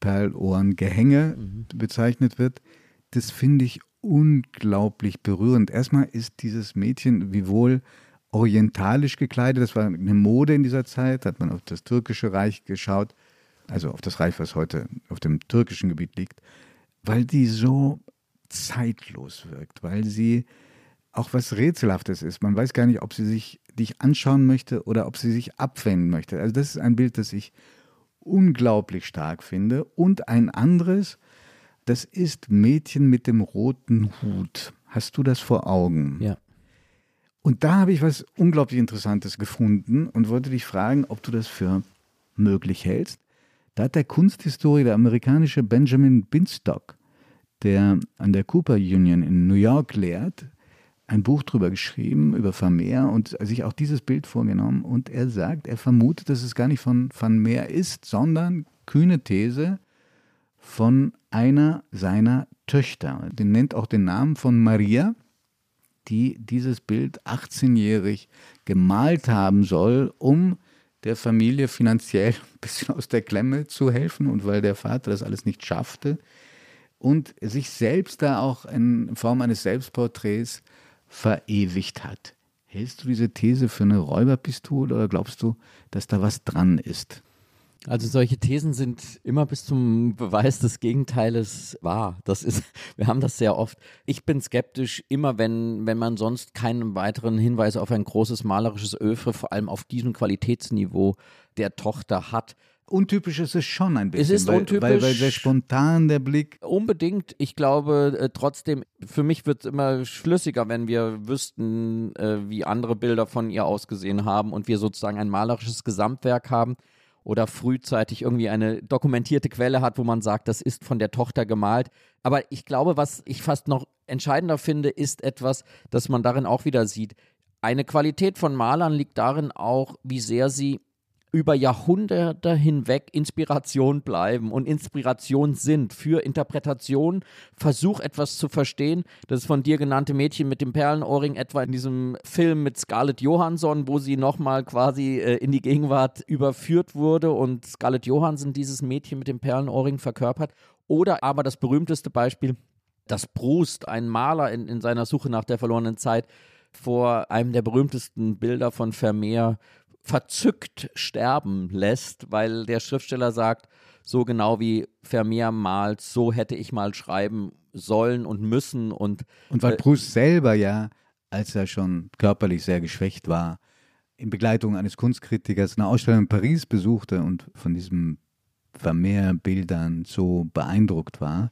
Speaker 1: Perlohrengehänge mhm. bezeichnet wird, das finde ich unglaublich berührend. Erstmal ist dieses Mädchen wiewohl orientalisch gekleidet, das war eine Mode in dieser Zeit, hat man auf das türkische Reich geschaut, also auf das Reich, was heute auf dem türkischen Gebiet liegt, weil die so zeitlos wirkt, weil sie auch was Rätselhaftes ist. Man weiß gar nicht, ob sie sich dich anschauen möchte oder ob sie sich abwenden möchte. Also das ist ein Bild, das ich unglaublich stark finde. Und ein anderes, Das ist Mädchen mit dem roten Hut. Hast du das vor Augen?
Speaker 2: Ja.
Speaker 1: Und da habe ich was unglaublich Interessantes gefunden und wollte dich fragen, ob du das für möglich hältst. Da hat der Kunsthistoriker, der amerikanische Benjamin Binstock, der an der Cooper Union in New York lehrt, ein Buch drüber geschrieben, über Vermeer und sich auch dieses Bild vorgenommen. Und er sagt, er vermutet, dass es gar nicht von Van Meer ist, sondern, kühne These, von einer seiner Töchter. Den nennt auch den Namen von Maria, die dieses Bild 18-jährig gemalt haben soll, um der Familie finanziell ein bisschen aus der Klemme zu helfen und weil der Vater das alles nicht schaffte und sich selbst da auch in Form eines Selbstporträts verewigt hat. Hältst du diese These für eine Räuberpistole oder glaubst du, dass da was dran ist?
Speaker 2: Also solche Thesen sind immer bis zum Beweis des Gegenteiles wahr. Das ist, wir haben das sehr oft. Ich bin skeptisch, immer wenn, wenn man sonst keinen weiteren Hinweis auf ein großes malerisches Öfre, vor allem auf diesem Qualitätsniveau der Tochter hat.
Speaker 1: Untypisch ist es schon ein bisschen.
Speaker 2: Es ist
Speaker 1: weil,
Speaker 2: untypisch.
Speaker 1: Weil, weil sehr spontan der Blick.
Speaker 2: Unbedingt. Ich glaube äh, trotzdem, für mich wird es immer schlüssiger, wenn wir wüssten, äh, wie andere Bilder von ihr ausgesehen haben und wir sozusagen ein malerisches Gesamtwerk haben oder frühzeitig irgendwie eine dokumentierte Quelle hat, wo man sagt, das ist von der Tochter gemalt. Aber ich glaube, was ich fast noch entscheidender finde, ist etwas, das man darin auch wieder sieht. Eine Qualität von Malern liegt darin auch, wie sehr sie über Jahrhunderte hinweg Inspiration bleiben und Inspiration sind für Interpretation. Versuch etwas zu verstehen. Das von dir genannte Mädchen mit dem Perlenohrring etwa in diesem Film mit Scarlett Johansson, wo sie nochmal quasi äh, in die Gegenwart überführt wurde und Scarlett Johansson dieses Mädchen mit dem Perlenohrring verkörpert. Oder aber das berühmteste Beispiel, dass Proust, ein Maler in, in seiner Suche nach der verlorenen Zeit, vor einem der berühmtesten Bilder von Vermeer verzückt sterben lässt, weil der Schriftsteller sagt, so genau wie Vermeer malt, so hätte ich mal schreiben sollen und müssen und
Speaker 1: und weil äh, Proust selber ja, als er schon körperlich sehr geschwächt war, in Begleitung eines Kunstkritikers eine Ausstellung in Paris besuchte und von diesen Vermeer-Bildern so beeindruckt war,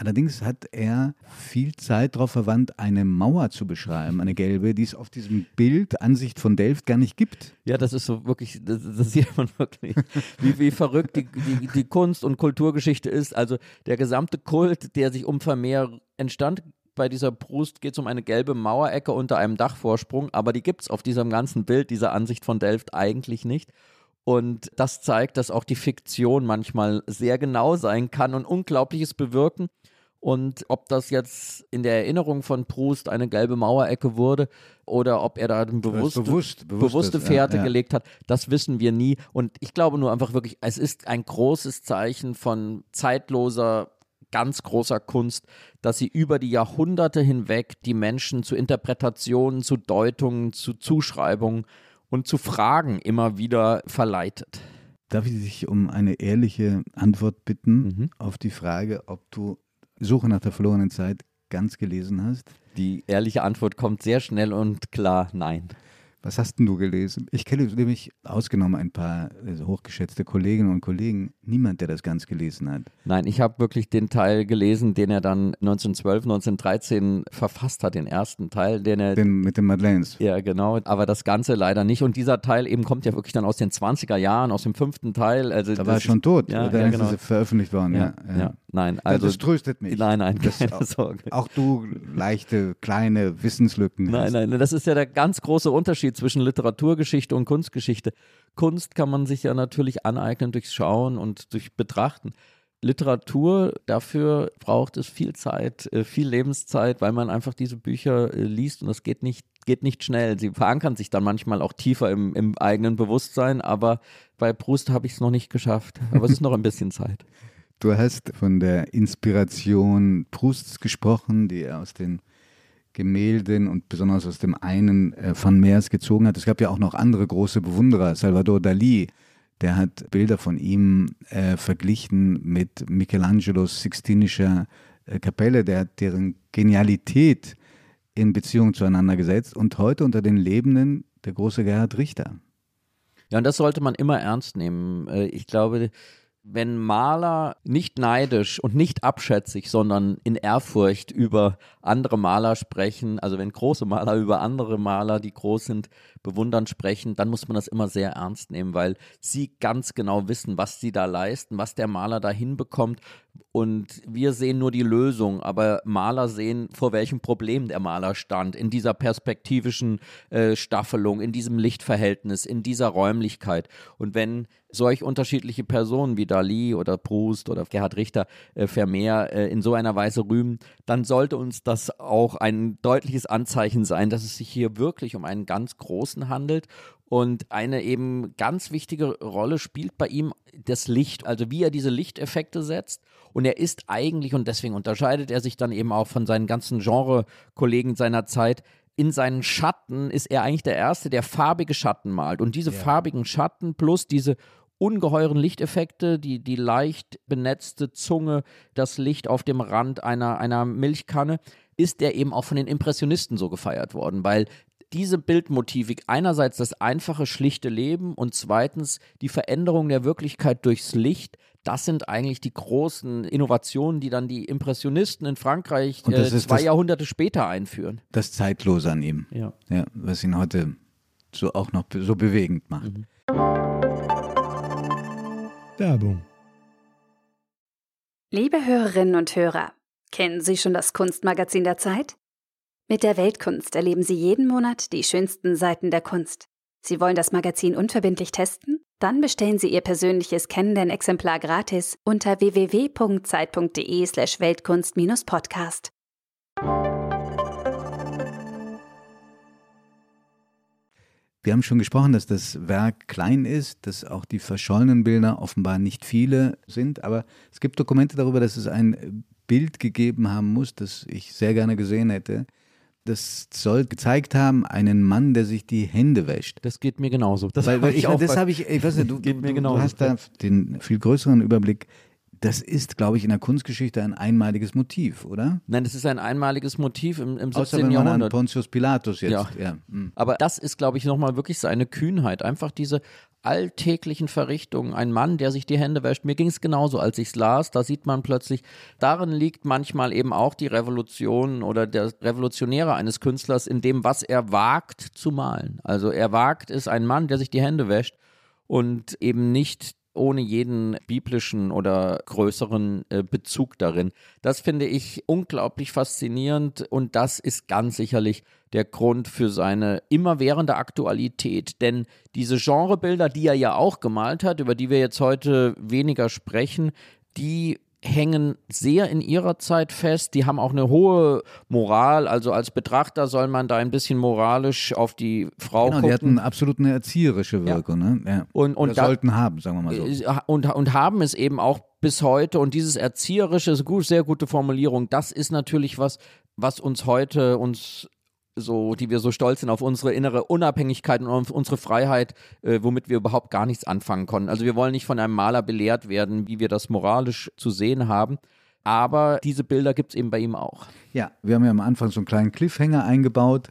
Speaker 1: Allerdings hat er viel Zeit darauf verwandt, eine Mauer zu beschreiben, eine gelbe, die es auf diesem Bild Ansicht von Delft gar nicht gibt.
Speaker 2: Ja, das ist so wirklich, das, das sieht man wirklich, wie, wie verrückt die, die, die Kunst- und Kulturgeschichte ist. Also der gesamte Kult, der sich um Vermeer entstand, bei dieser Brust geht es um eine gelbe Mauerecke unter einem Dachvorsprung, aber die gibt es auf diesem ganzen Bild, dieser Ansicht von Delft eigentlich nicht. Und das zeigt, dass auch die Fiktion manchmal sehr genau sein kann und Unglaubliches bewirken. Und ob das jetzt in der Erinnerung von Proust eine gelbe Mauerecke wurde oder ob er da eine bewusste,
Speaker 1: bewusst,
Speaker 2: bewusste Fährte ja, ja. gelegt hat, das wissen wir nie. Und ich glaube nur einfach wirklich, es ist ein großes Zeichen von zeitloser, ganz großer Kunst, dass sie über die Jahrhunderte hinweg die Menschen zu Interpretationen, zu Deutungen, zu Zuschreibungen und zu Fragen immer wieder verleitet.
Speaker 1: Darf ich dich um eine ehrliche Antwort bitten mhm. auf die Frage, ob du Suche nach der verlorenen Zeit ganz gelesen hast?
Speaker 2: Die ehrliche Antwort kommt sehr schnell und klar, nein.
Speaker 1: Was hast denn du gelesen? Ich kenne nämlich ausgenommen ein paar also hochgeschätzte Kolleginnen und Kollegen, niemand, der das ganz gelesen hat.
Speaker 2: Nein, ich habe wirklich den Teil gelesen, den er dann 1912, 1913 verfasst hat, den ersten Teil, den er.
Speaker 1: Den mit den Madeleines.
Speaker 2: Ja, genau, aber das Ganze leider nicht. Und dieser Teil eben kommt ja wirklich dann aus den 20er Jahren, aus dem fünften Teil. Also
Speaker 1: da war er schon tot,
Speaker 2: ja,
Speaker 1: oder
Speaker 2: ja, genau.
Speaker 1: ist es veröffentlicht worden. Ja,
Speaker 2: ja. ja. Nein, also.
Speaker 1: Das tröstet mich.
Speaker 2: Nein, nein, keine auch, Sorge.
Speaker 1: Auch du leichte, kleine Wissenslücken.
Speaker 2: Nein, nein, das ist ja der ganz große Unterschied zwischen Literaturgeschichte und Kunstgeschichte. Kunst kann man sich ja natürlich aneignen durchs Schauen und durch Betrachten. Literatur, dafür braucht es viel Zeit, äh, viel Lebenszeit, weil man einfach diese Bücher äh, liest und das geht nicht, geht nicht schnell. Sie verankern sich dann manchmal auch tiefer im, im eigenen Bewusstsein, aber bei Proust habe ich es noch nicht geschafft. Aber es ist noch ein bisschen Zeit.
Speaker 1: Du hast von der Inspiration Prousts gesprochen, die er aus den Gemälden und besonders aus dem einen äh, Van Meers gezogen hat. Es gab ja auch noch andere große Bewunderer. Salvador Dali, der hat Bilder von ihm äh, verglichen mit Michelangelos Sixtinischer äh, Kapelle, der hat deren Genialität in Beziehung zueinander gesetzt und heute unter den Lebenden der große Gerhard Richter.
Speaker 2: Ja, und das sollte man immer ernst nehmen. Äh, ich glaube, wenn Maler nicht neidisch und nicht abschätzig, sondern in Ehrfurcht über andere Maler sprechen, also wenn große Maler über andere Maler, die groß sind, bewundernd sprechen, dann muss man das immer sehr ernst nehmen, weil sie ganz genau wissen, was sie da leisten, was der Maler da hinbekommt. Und wir sehen nur die Lösung, aber Maler sehen, vor welchem Problem der Maler stand, in dieser perspektivischen äh, Staffelung, in diesem Lichtverhältnis, in dieser Räumlichkeit. Und wenn solch unterschiedliche Personen wie Dali oder Proust oder Gerhard Richter äh, Vermeer äh, in so einer Weise rühmen, dann sollte uns das auch ein deutliches Anzeichen sein, dass es sich hier wirklich um einen ganz großen handelt und eine eben ganz wichtige Rolle spielt bei ihm das Licht, also wie er diese Lichteffekte setzt. Und er ist eigentlich, und deswegen unterscheidet er sich dann eben auch von seinen ganzen Genre-Kollegen seiner Zeit, in seinen Schatten ist er eigentlich der Erste, der farbige Schatten malt. Und diese ja. farbigen Schatten plus diese ungeheuren Lichteffekte, die, die leicht benetzte Zunge, das Licht auf dem Rand einer, einer Milchkanne, ist der eben auch von den Impressionisten so gefeiert worden, weil diese Bildmotivik einerseits das einfache, schlichte Leben und zweitens die Veränderung der Wirklichkeit durchs Licht, das sind eigentlich die großen Innovationen, die dann die Impressionisten in Frankreich äh, zwei das, Jahrhunderte später einführen.
Speaker 1: Das Zeitlose an ihm,
Speaker 2: ja.
Speaker 1: ja was ihn heute so auch noch so bewegend macht. Mhm.
Speaker 4: Werbung.
Speaker 5: Liebe Hörerinnen und Hörer, kennen Sie schon das Kunstmagazin der Zeit? Mit der Weltkunst erleben Sie jeden Monat die schönsten Seiten der Kunst. Sie wollen das Magazin unverbindlich testen? Dann bestellen Sie Ihr persönliches Kennenden-Exemplar gratis unter www.zeit.de/slash Weltkunst-Podcast.
Speaker 1: Wir haben schon gesprochen, dass das Werk klein ist, dass auch die verschollenen Bilder offenbar nicht viele sind, aber es gibt Dokumente darüber, dass es ein Bild gegeben haben muss, das ich sehr gerne gesehen hätte. Das soll gezeigt haben, einen Mann, der sich die Hände wäscht.
Speaker 2: Das geht mir genauso.
Speaker 1: Das weil, weil ich, auch das habe ich, ich weiß nicht, du, geht mir genauso. du hast da den viel größeren Überblick das ist, glaube ich, in der Kunstgeschichte ein einmaliges Motiv, oder?
Speaker 2: Nein, das ist ein einmaliges Motiv im, im 17.
Speaker 1: Außer wenn man
Speaker 2: Jahrhundert.
Speaker 1: An Pontius Pilatus jetzt. Ja. ja.
Speaker 2: Mhm. Aber das ist, glaube ich, nochmal wirklich seine Kühnheit. Einfach diese alltäglichen Verrichtungen. Ein Mann, der sich die Hände wäscht. Mir ging es genauso, als ich es las. Da sieht man plötzlich, darin liegt manchmal eben auch die Revolution oder der Revolutionäre eines Künstlers in dem, was er wagt zu malen. Also er wagt es, ein Mann, der sich die Hände wäscht und eben nicht ohne jeden biblischen oder größeren äh, Bezug darin. Das finde ich unglaublich faszinierend und das ist ganz sicherlich der Grund für seine immerwährende Aktualität. Denn diese Genrebilder, die er ja auch gemalt hat, über die wir jetzt heute weniger sprechen, die hängen sehr in ihrer Zeit fest. Die haben auch eine hohe Moral. Also als Betrachter soll man da ein bisschen moralisch auf die Frau genau, gucken. Die
Speaker 1: hatten absolut eine erzieherische Wirkung. Ja. Ne? Ja.
Speaker 2: Und, und
Speaker 1: da, sollten haben, sagen wir mal so.
Speaker 2: Äh, und, und haben es eben auch bis heute. Und dieses erzieherische, sehr gute Formulierung, das ist natürlich was, was uns heute uns so, die wir so stolz sind auf unsere innere Unabhängigkeit und auf unsere Freiheit, äh, womit wir überhaupt gar nichts anfangen konnten. Also wir wollen nicht von einem Maler belehrt werden, wie wir das moralisch zu sehen haben. Aber diese Bilder gibt es eben bei ihm auch.
Speaker 1: Ja, wir haben ja am Anfang so einen kleinen Cliffhanger eingebaut.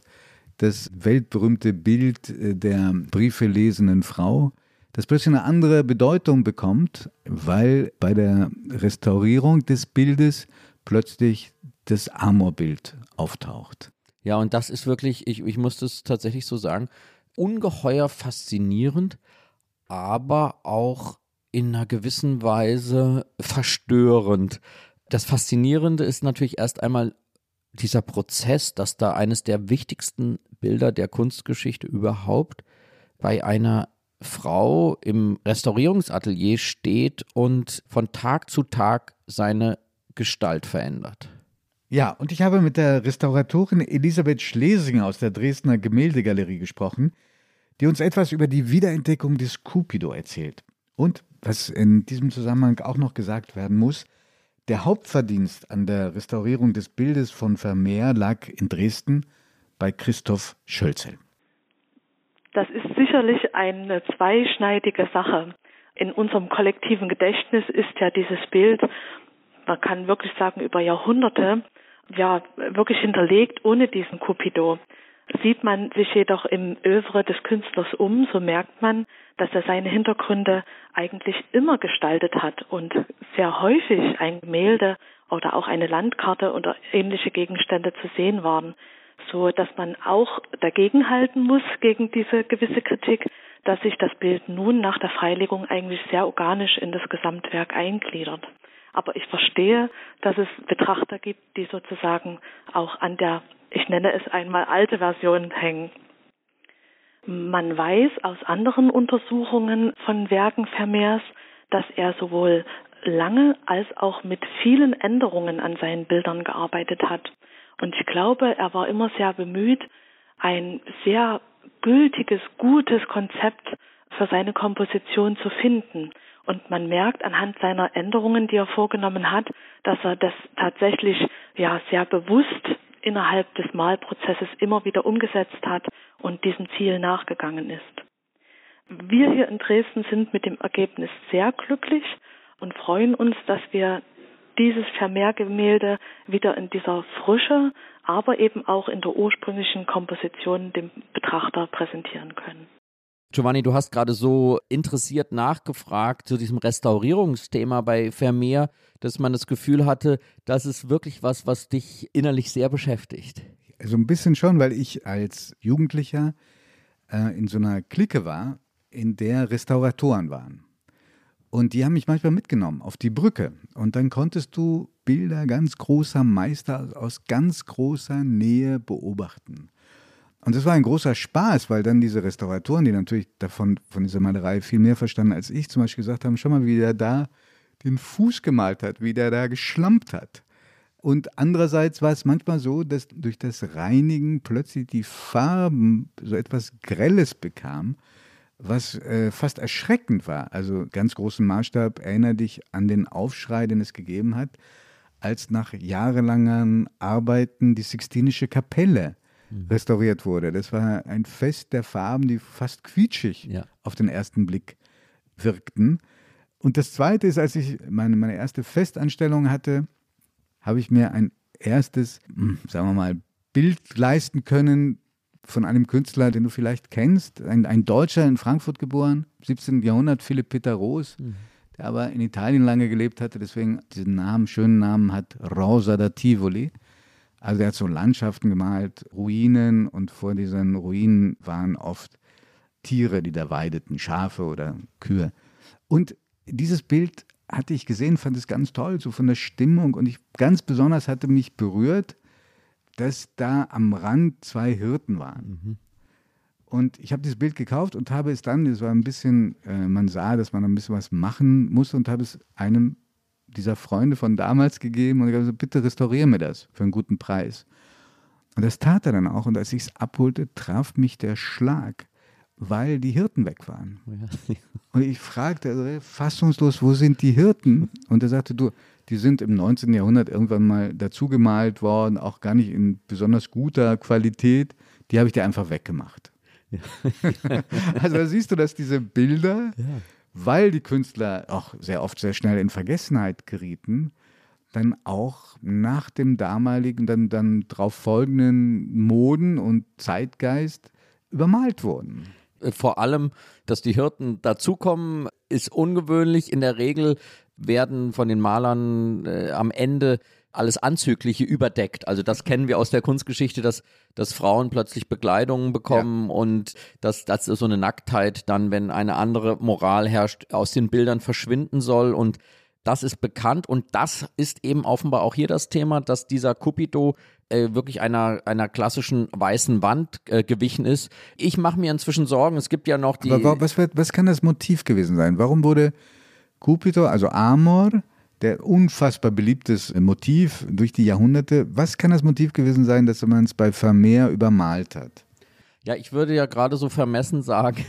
Speaker 1: Das weltberühmte Bild äh, der Briefe lesenden Frau, das plötzlich eine andere Bedeutung bekommt, weil bei der Restaurierung des Bildes plötzlich das Amorbild auftaucht.
Speaker 2: Ja, und das ist wirklich, ich, ich muss das tatsächlich so sagen, ungeheuer faszinierend, aber auch in einer gewissen Weise verstörend. Das Faszinierende ist natürlich erst einmal dieser Prozess, dass da eines der wichtigsten Bilder der Kunstgeschichte überhaupt bei einer Frau im Restaurierungsatelier steht und von Tag zu Tag seine Gestalt verändert.
Speaker 1: Ja, und ich habe mit der Restauratorin Elisabeth Schlesinger aus der Dresdner Gemäldegalerie gesprochen, die uns etwas über die Wiederentdeckung des Cupido erzählt. Und, was in diesem Zusammenhang auch noch gesagt werden muss, der Hauptverdienst an der Restaurierung des Bildes von Vermeer lag in Dresden bei Christoph Schölzel.
Speaker 6: Das ist sicherlich eine zweischneidige Sache. In unserem kollektiven Gedächtnis ist ja dieses Bild, man kann wirklich sagen, über Jahrhunderte ja wirklich hinterlegt ohne diesen Cupido. Sieht man sich jedoch im Övre des Künstlers um, so merkt man, dass er seine Hintergründe eigentlich immer gestaltet hat und sehr häufig ein Gemälde oder auch eine Landkarte oder ähnliche Gegenstände zu sehen waren, so dass man auch dagegenhalten muss gegen diese gewisse Kritik, dass sich das Bild nun nach der Freilegung eigentlich sehr organisch in das Gesamtwerk eingliedert. Aber ich verstehe, dass es Betrachter gibt, die sozusagen auch an der, ich nenne es einmal, alte Version hängen. Man weiß aus anderen Untersuchungen von Werken Vermeers, dass er sowohl lange als auch mit vielen Änderungen an seinen Bildern gearbeitet hat. Und ich glaube, er war immer sehr bemüht, ein sehr gültiges, gutes Konzept für seine Komposition zu finden. Und man merkt anhand seiner Änderungen, die er vorgenommen hat, dass er das tatsächlich ja sehr bewusst innerhalb des Malprozesses immer wieder umgesetzt hat und diesem Ziel nachgegangen ist. Wir hier in Dresden sind mit dem Ergebnis sehr glücklich und freuen uns, dass wir dieses Vermehrgemälde wieder in dieser Frische, aber eben auch in der ursprünglichen Komposition dem Betrachter präsentieren können.
Speaker 2: Giovanni, du hast gerade so interessiert nachgefragt zu diesem Restaurierungsthema bei Vermeer, dass man das Gefühl hatte, das ist wirklich was, was dich innerlich sehr beschäftigt.
Speaker 1: So ein bisschen schon, weil ich als Jugendlicher äh, in so einer Clique war, in der Restauratoren waren. Und die haben mich manchmal mitgenommen auf die Brücke. Und dann konntest du Bilder ganz großer Meister aus ganz großer Nähe beobachten. Und das war ein großer Spaß, weil dann diese Restauratoren, die natürlich davon, von dieser Malerei viel mehr verstanden als ich, zum Beispiel gesagt haben, schau mal, wie der da den Fuß gemalt hat, wie der da geschlampt hat. Und andererseits war es manchmal so, dass durch das Reinigen plötzlich die Farben so etwas Grelles bekamen was äh, fast erschreckend war. Also ganz großen Maßstab, erinnere dich an den Aufschrei, den es gegeben hat, als nach jahrelangen Arbeiten die Sixtinische Kapelle mhm. restauriert wurde. Das war ein Fest der Farben, die fast quietschig ja. auf den ersten Blick wirkten. Und das Zweite ist, als ich meine, meine erste Festanstellung hatte, habe ich mir ein erstes, hm, sagen wir mal, Bild leisten können, von einem Künstler, den du vielleicht kennst, ein, ein Deutscher in Frankfurt geboren, 17. Jahrhundert, Philipp Peter Roos, mhm. der aber in Italien lange gelebt hatte, deswegen diesen Namen, schönen Namen hat, Rosa da Tivoli. Also er hat so Landschaften gemalt, Ruinen und vor diesen Ruinen waren oft Tiere, die da weideten, Schafe oder Kühe. Und dieses Bild hatte ich gesehen, fand es ganz toll, so von der Stimmung und ich ganz besonders hatte mich berührt, dass da am Rand zwei Hirten waren. Mhm. Und ich habe dieses Bild gekauft und habe es dann, es war ein bisschen, äh, man sah, dass man ein bisschen was machen musste und habe es einem dieser Freunde von damals gegeben und ich habe gesagt, bitte restauriere mir das für einen guten Preis. Und das tat er dann auch und als ich es abholte, traf mich der Schlag, weil die Hirten weg waren. Ja. Und ich fragte also, fassungslos, wo sind die Hirten? Und er sagte, du, die sind im 19. Jahrhundert irgendwann mal dazu gemalt worden, auch gar nicht in besonders guter Qualität. Die habe ich dir einfach weggemacht. Ja. also da siehst du, dass diese Bilder, ja. Weil die Künstler auch sehr oft sehr schnell in Vergessenheit gerieten, dann auch nach dem damaligen, dann, dann darauf folgenden Moden und Zeitgeist übermalt wurden.
Speaker 2: Vor allem, dass die Hirten dazukommen, ist ungewöhnlich. In der Regel werden von den Malern äh, am Ende alles Anzügliche überdeckt. Also das kennen wir aus der Kunstgeschichte, dass, dass Frauen plötzlich Bekleidungen bekommen ja. und dass, dass so eine Nacktheit dann, wenn eine andere Moral herrscht, aus den Bildern verschwinden soll. Und das ist bekannt und das ist eben offenbar auch hier das Thema, dass dieser Cupido äh, wirklich einer, einer klassischen weißen Wand äh, gewichen ist. Ich mache mir inzwischen Sorgen, es gibt ja noch die...
Speaker 1: Aber was, was kann das Motiv gewesen sein? Warum wurde Cupido, also Amor, der unfassbar beliebtes Motiv durch die Jahrhunderte. Was kann das Motiv gewesen sein, dass man es bei Vermeer übermalt hat?
Speaker 2: Ja, ich würde ja gerade so vermessen sagen,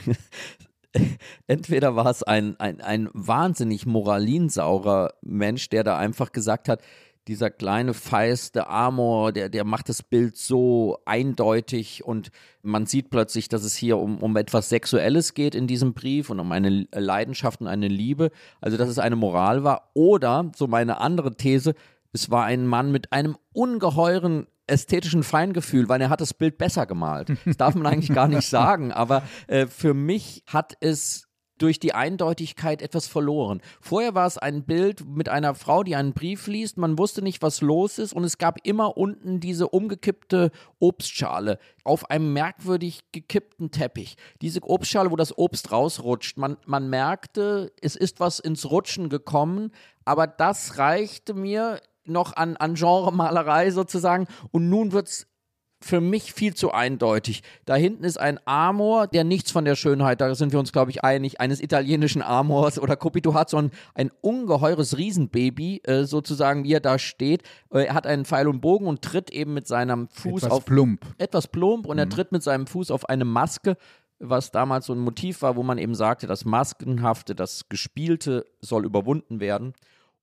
Speaker 2: entweder war es ein, ein, ein wahnsinnig moralinsaurer Mensch, der da einfach gesagt hat, dieser kleine feiste Amor, der, der macht das Bild so eindeutig und man sieht plötzlich, dass es hier um, um etwas Sexuelles geht in diesem Brief und um eine Leidenschaft und eine Liebe, also dass es eine Moral war. Oder, so meine andere These, es war ein Mann mit einem ungeheuren ästhetischen Feingefühl, weil er hat das Bild besser gemalt. Das darf man eigentlich gar nicht sagen, aber äh, für mich hat es durch die Eindeutigkeit etwas verloren. Vorher war es ein Bild mit einer Frau, die einen Brief liest, man wusste nicht, was los ist und es gab immer unten diese umgekippte Obstschale auf einem merkwürdig gekippten Teppich. Diese Obstschale, wo das Obst rausrutscht. Man, man merkte, es ist was ins Rutschen gekommen, aber das reichte mir noch an, an Genremalerei sozusagen und nun wird es für mich viel zu eindeutig. Da hinten ist ein Amor, der nichts von der Schönheit, da sind wir uns, glaube ich, einig, eines italienischen Amors oder Cupito hat, sondern ein ungeheures Riesenbaby, äh, sozusagen, wie er da steht. Äh, er hat einen Pfeil und Bogen und tritt eben mit seinem Fuß
Speaker 1: etwas
Speaker 2: auf.
Speaker 1: plump.
Speaker 2: Etwas plump und mhm. er tritt mit seinem Fuß auf eine Maske, was damals so ein Motiv war, wo man eben sagte, das Maskenhafte, das Gespielte soll überwunden werden.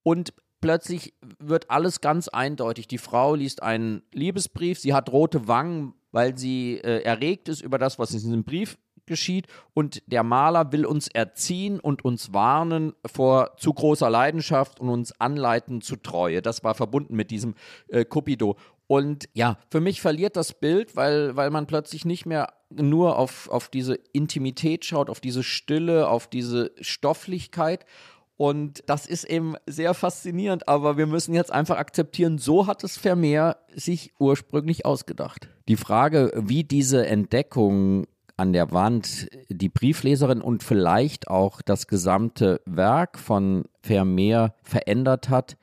Speaker 2: Und plötzlich wird alles ganz eindeutig. Die Frau liest einen Liebesbrief, sie hat rote Wangen, weil sie äh, erregt ist über das, was in diesem Brief geschieht. Und der Maler will uns erziehen und uns warnen vor zu großer Leidenschaft und uns anleiten zu Treue. Das war verbunden mit diesem äh, Cupido. Und ja, für mich verliert das Bild, weil, weil man plötzlich nicht mehr nur auf, auf diese Intimität schaut, auf diese Stille, auf diese Stofflichkeit und das ist eben sehr faszinierend, aber wir müssen jetzt einfach akzeptieren, so hat es Vermeer sich ursprünglich ausgedacht. Die Frage, wie diese Entdeckung an der Wand die Briefleserin und vielleicht auch das gesamte Werk von Vermeer verändert hat,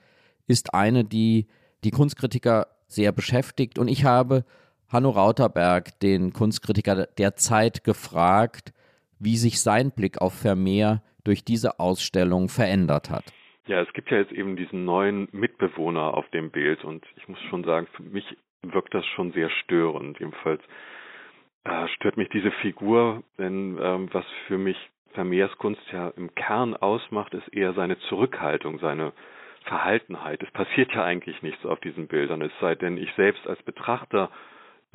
Speaker 2: ist eine, die die Kunstkritiker sehr beschäftigt. Und ich habe Hanno Rauterberg, den Kunstkritiker der Zeit, gefragt, wie sich sein Blick auf Vermeer durch diese Ausstellung verändert hat.
Speaker 4: Ja, es gibt ja jetzt eben diesen neuen Mitbewohner auf dem Bild und ich muss schon sagen, für mich wirkt das schon sehr störend. Jedenfalls äh, stört mich diese Figur, denn ähm, was für mich Vermeers Kunst ja im Kern ausmacht, ist eher seine Zurückhaltung, seine Verhaltenheit. Es passiert ja eigentlich nichts auf diesen Bildern, es sei denn, ich selbst als Betrachter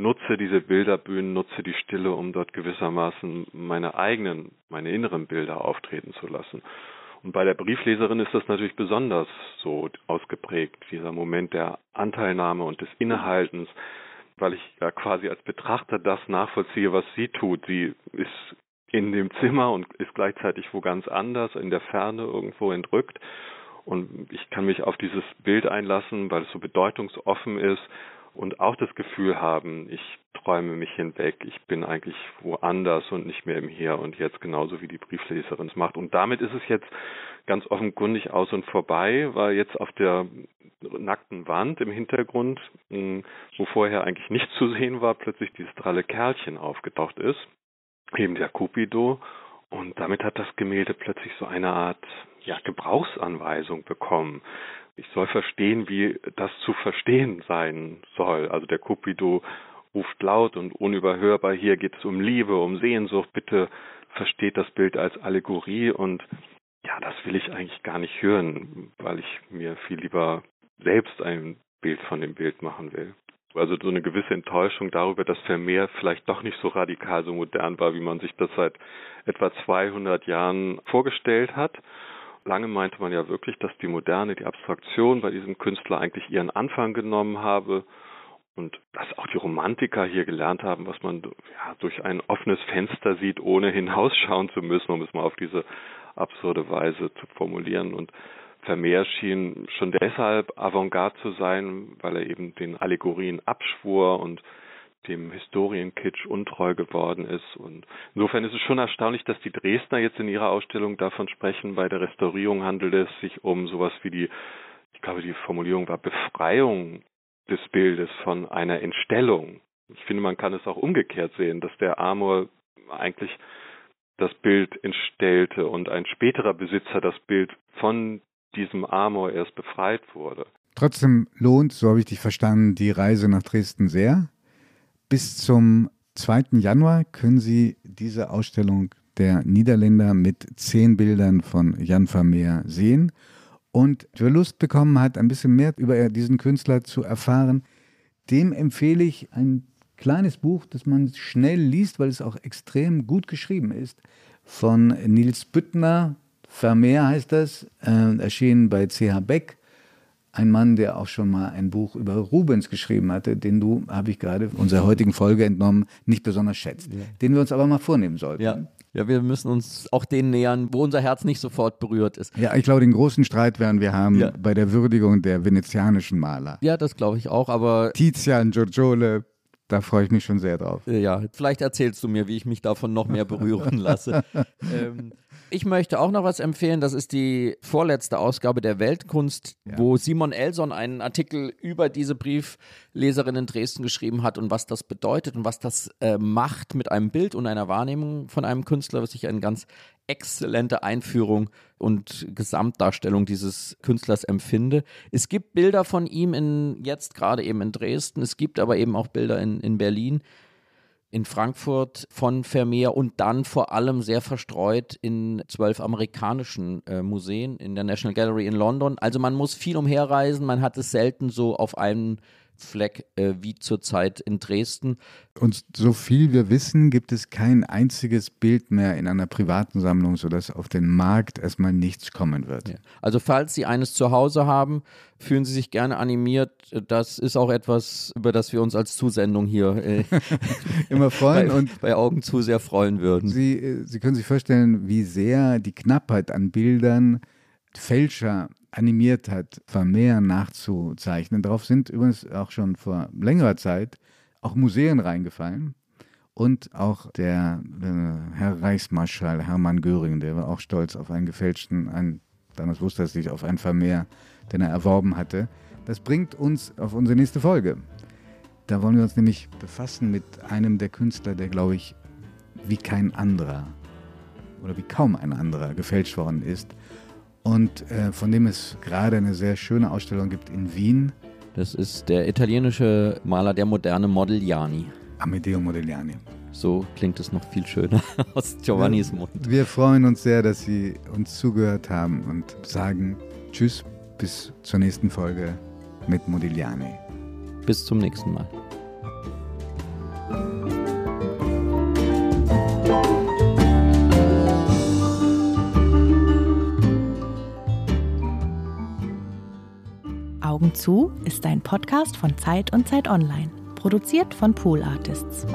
Speaker 4: nutze diese Bilderbühnen, nutze die Stille, um dort gewissermaßen meine eigenen, meine inneren Bilder auftreten zu lassen. Und bei der Briefleserin ist das natürlich besonders so ausgeprägt, dieser Moment der Anteilnahme und des Innehaltens, weil ich ja quasi als Betrachter das nachvollziehe, was sie tut. Sie ist in dem Zimmer und ist gleichzeitig wo ganz anders, in der Ferne irgendwo entrückt. Und ich kann mich auf dieses Bild einlassen, weil es so bedeutungsoffen ist und auch das Gefühl haben, ich träume mich hinweg, ich bin eigentlich woanders und nicht mehr im Hier und Jetzt, genauso wie die Briefleserin es macht. Und damit ist es jetzt ganz offenkundig aus und vorbei, weil jetzt auf der nackten Wand im Hintergrund, hm, wo vorher eigentlich nichts zu sehen war, plötzlich dieses dralle Kerlchen aufgetaucht ist, eben der Cupido. Und damit hat das Gemälde plötzlich so eine Art ja, Gebrauchsanweisung bekommen ich soll verstehen, wie das zu verstehen sein soll. Also der Cupido ruft laut und unüberhörbar, hier geht es um Liebe, um Sehnsucht, bitte versteht das Bild als Allegorie und ja, das will ich eigentlich gar nicht hören, weil ich mir viel lieber selbst ein Bild von dem Bild machen will. Also so eine gewisse Enttäuschung darüber, dass Vermeer vielleicht doch nicht so radikal, so modern war, wie man sich das seit etwa 200 Jahren vorgestellt hat. Lange meinte man ja wirklich, dass die Moderne, die Abstraktion bei diesem Künstler eigentlich ihren Anfang genommen habe und dass auch die Romantiker hier gelernt haben, was man ja, durch ein offenes Fenster sieht, ohne hinausschauen zu müssen, um es mal auf diese absurde Weise zu formulieren. Und Vermeer schien schon deshalb Avantgarde zu sein, weil er eben den Allegorien abschwor und dem Historienkitsch untreu geworden ist. Und insofern ist es schon erstaunlich, dass die Dresdner jetzt in ihrer Ausstellung davon sprechen, bei der Restaurierung handelt es sich um sowas wie die, ich glaube, die Formulierung war Befreiung des Bildes von einer Entstellung. Ich finde, man kann es auch umgekehrt sehen, dass der Amor eigentlich das Bild entstellte und ein späterer Besitzer das Bild von diesem Amor erst befreit wurde.
Speaker 1: Trotzdem lohnt, so habe ich dich verstanden, die Reise nach Dresden sehr. Bis zum 2. Januar können Sie diese Ausstellung der Niederländer mit zehn Bildern von Jan Vermeer sehen. Und wer Lust bekommen hat, ein bisschen mehr über diesen Künstler zu erfahren, dem empfehle ich ein kleines Buch, das man schnell liest, weil es auch extrem gut geschrieben ist, von Nils Büttner. Vermeer heißt das, äh, erschienen bei CH Beck. Ein Mann, der auch schon mal ein Buch über Rubens geschrieben hatte, den du, habe ich gerade unserer heutigen Folge entnommen, nicht besonders schätzt, ja. den wir uns aber mal vornehmen sollten.
Speaker 2: Ja. Ja, wir müssen uns auch denen nähern, wo unser Herz nicht sofort berührt ist.
Speaker 1: Ja, ich glaube, den großen Streit werden wir haben ja. bei der Würdigung der venezianischen Maler.
Speaker 2: Ja, das glaube ich auch, aber.
Speaker 1: Tizian, Giorgiole, da freue ich mich schon sehr drauf.
Speaker 2: Ja, vielleicht erzählst du mir, wie ich mich davon noch mehr berühren lasse. ähm, ich möchte auch noch was empfehlen. Das ist die vorletzte Ausgabe der Weltkunst, ja. wo Simon Elson einen Artikel über diese Briefleserin in Dresden geschrieben hat und was das bedeutet und was das äh, macht mit einem Bild und einer Wahrnehmung von einem Künstler, was ich eine ganz exzellente Einführung und Gesamtdarstellung dieses Künstlers empfinde. Es gibt Bilder von ihm in, jetzt gerade eben in Dresden, es gibt aber eben auch Bilder in, in Berlin in Frankfurt von Vermeer und dann vor allem sehr verstreut in zwölf amerikanischen äh, Museen, in der National Gallery in London. Also man muss viel umherreisen, man hat es selten so auf einen Fleck äh, wie zurzeit in Dresden.
Speaker 1: Und so viel wir wissen, gibt es kein einziges Bild mehr in einer privaten Sammlung, sodass auf den Markt erstmal nichts kommen wird. Ja.
Speaker 2: Also falls Sie eines zu Hause haben, fühlen Sie sich gerne animiert. Das ist auch etwas, über das wir uns als Zusendung hier äh,
Speaker 1: immer freuen
Speaker 2: bei,
Speaker 1: und
Speaker 2: bei Augen zu sehr freuen würden.
Speaker 1: Sie, äh, Sie können sich vorstellen, wie sehr die Knappheit an Bildern Fälscher animiert hat, Vermeer nachzuzeichnen. Darauf sind übrigens auch schon vor längerer Zeit auch Museen reingefallen. Und auch der äh, Herr Reichsmarschall Hermann Göring, der war auch stolz auf einen gefälschten, einen, damals wusste er es nicht, auf einen Vermeer, den er erworben hatte. Das bringt uns auf unsere nächste Folge. Da wollen wir uns nämlich befassen mit einem der Künstler, der, glaube ich, wie kein anderer oder wie kaum ein anderer gefälscht worden ist und äh, von dem es gerade eine sehr schöne Ausstellung gibt in Wien.
Speaker 2: Das ist der italienische Maler der Moderne Modigliani.
Speaker 1: Amedeo Modigliani.
Speaker 2: So klingt es noch viel schöner aus Giovannis Mund.
Speaker 1: Wir freuen uns sehr, dass Sie uns zugehört haben und sagen Tschüss bis zur nächsten Folge mit Modigliani.
Speaker 2: Bis zum nächsten Mal.
Speaker 3: Augen zu ist ein Podcast von Zeit und Zeit Online, produziert von Pool Artists.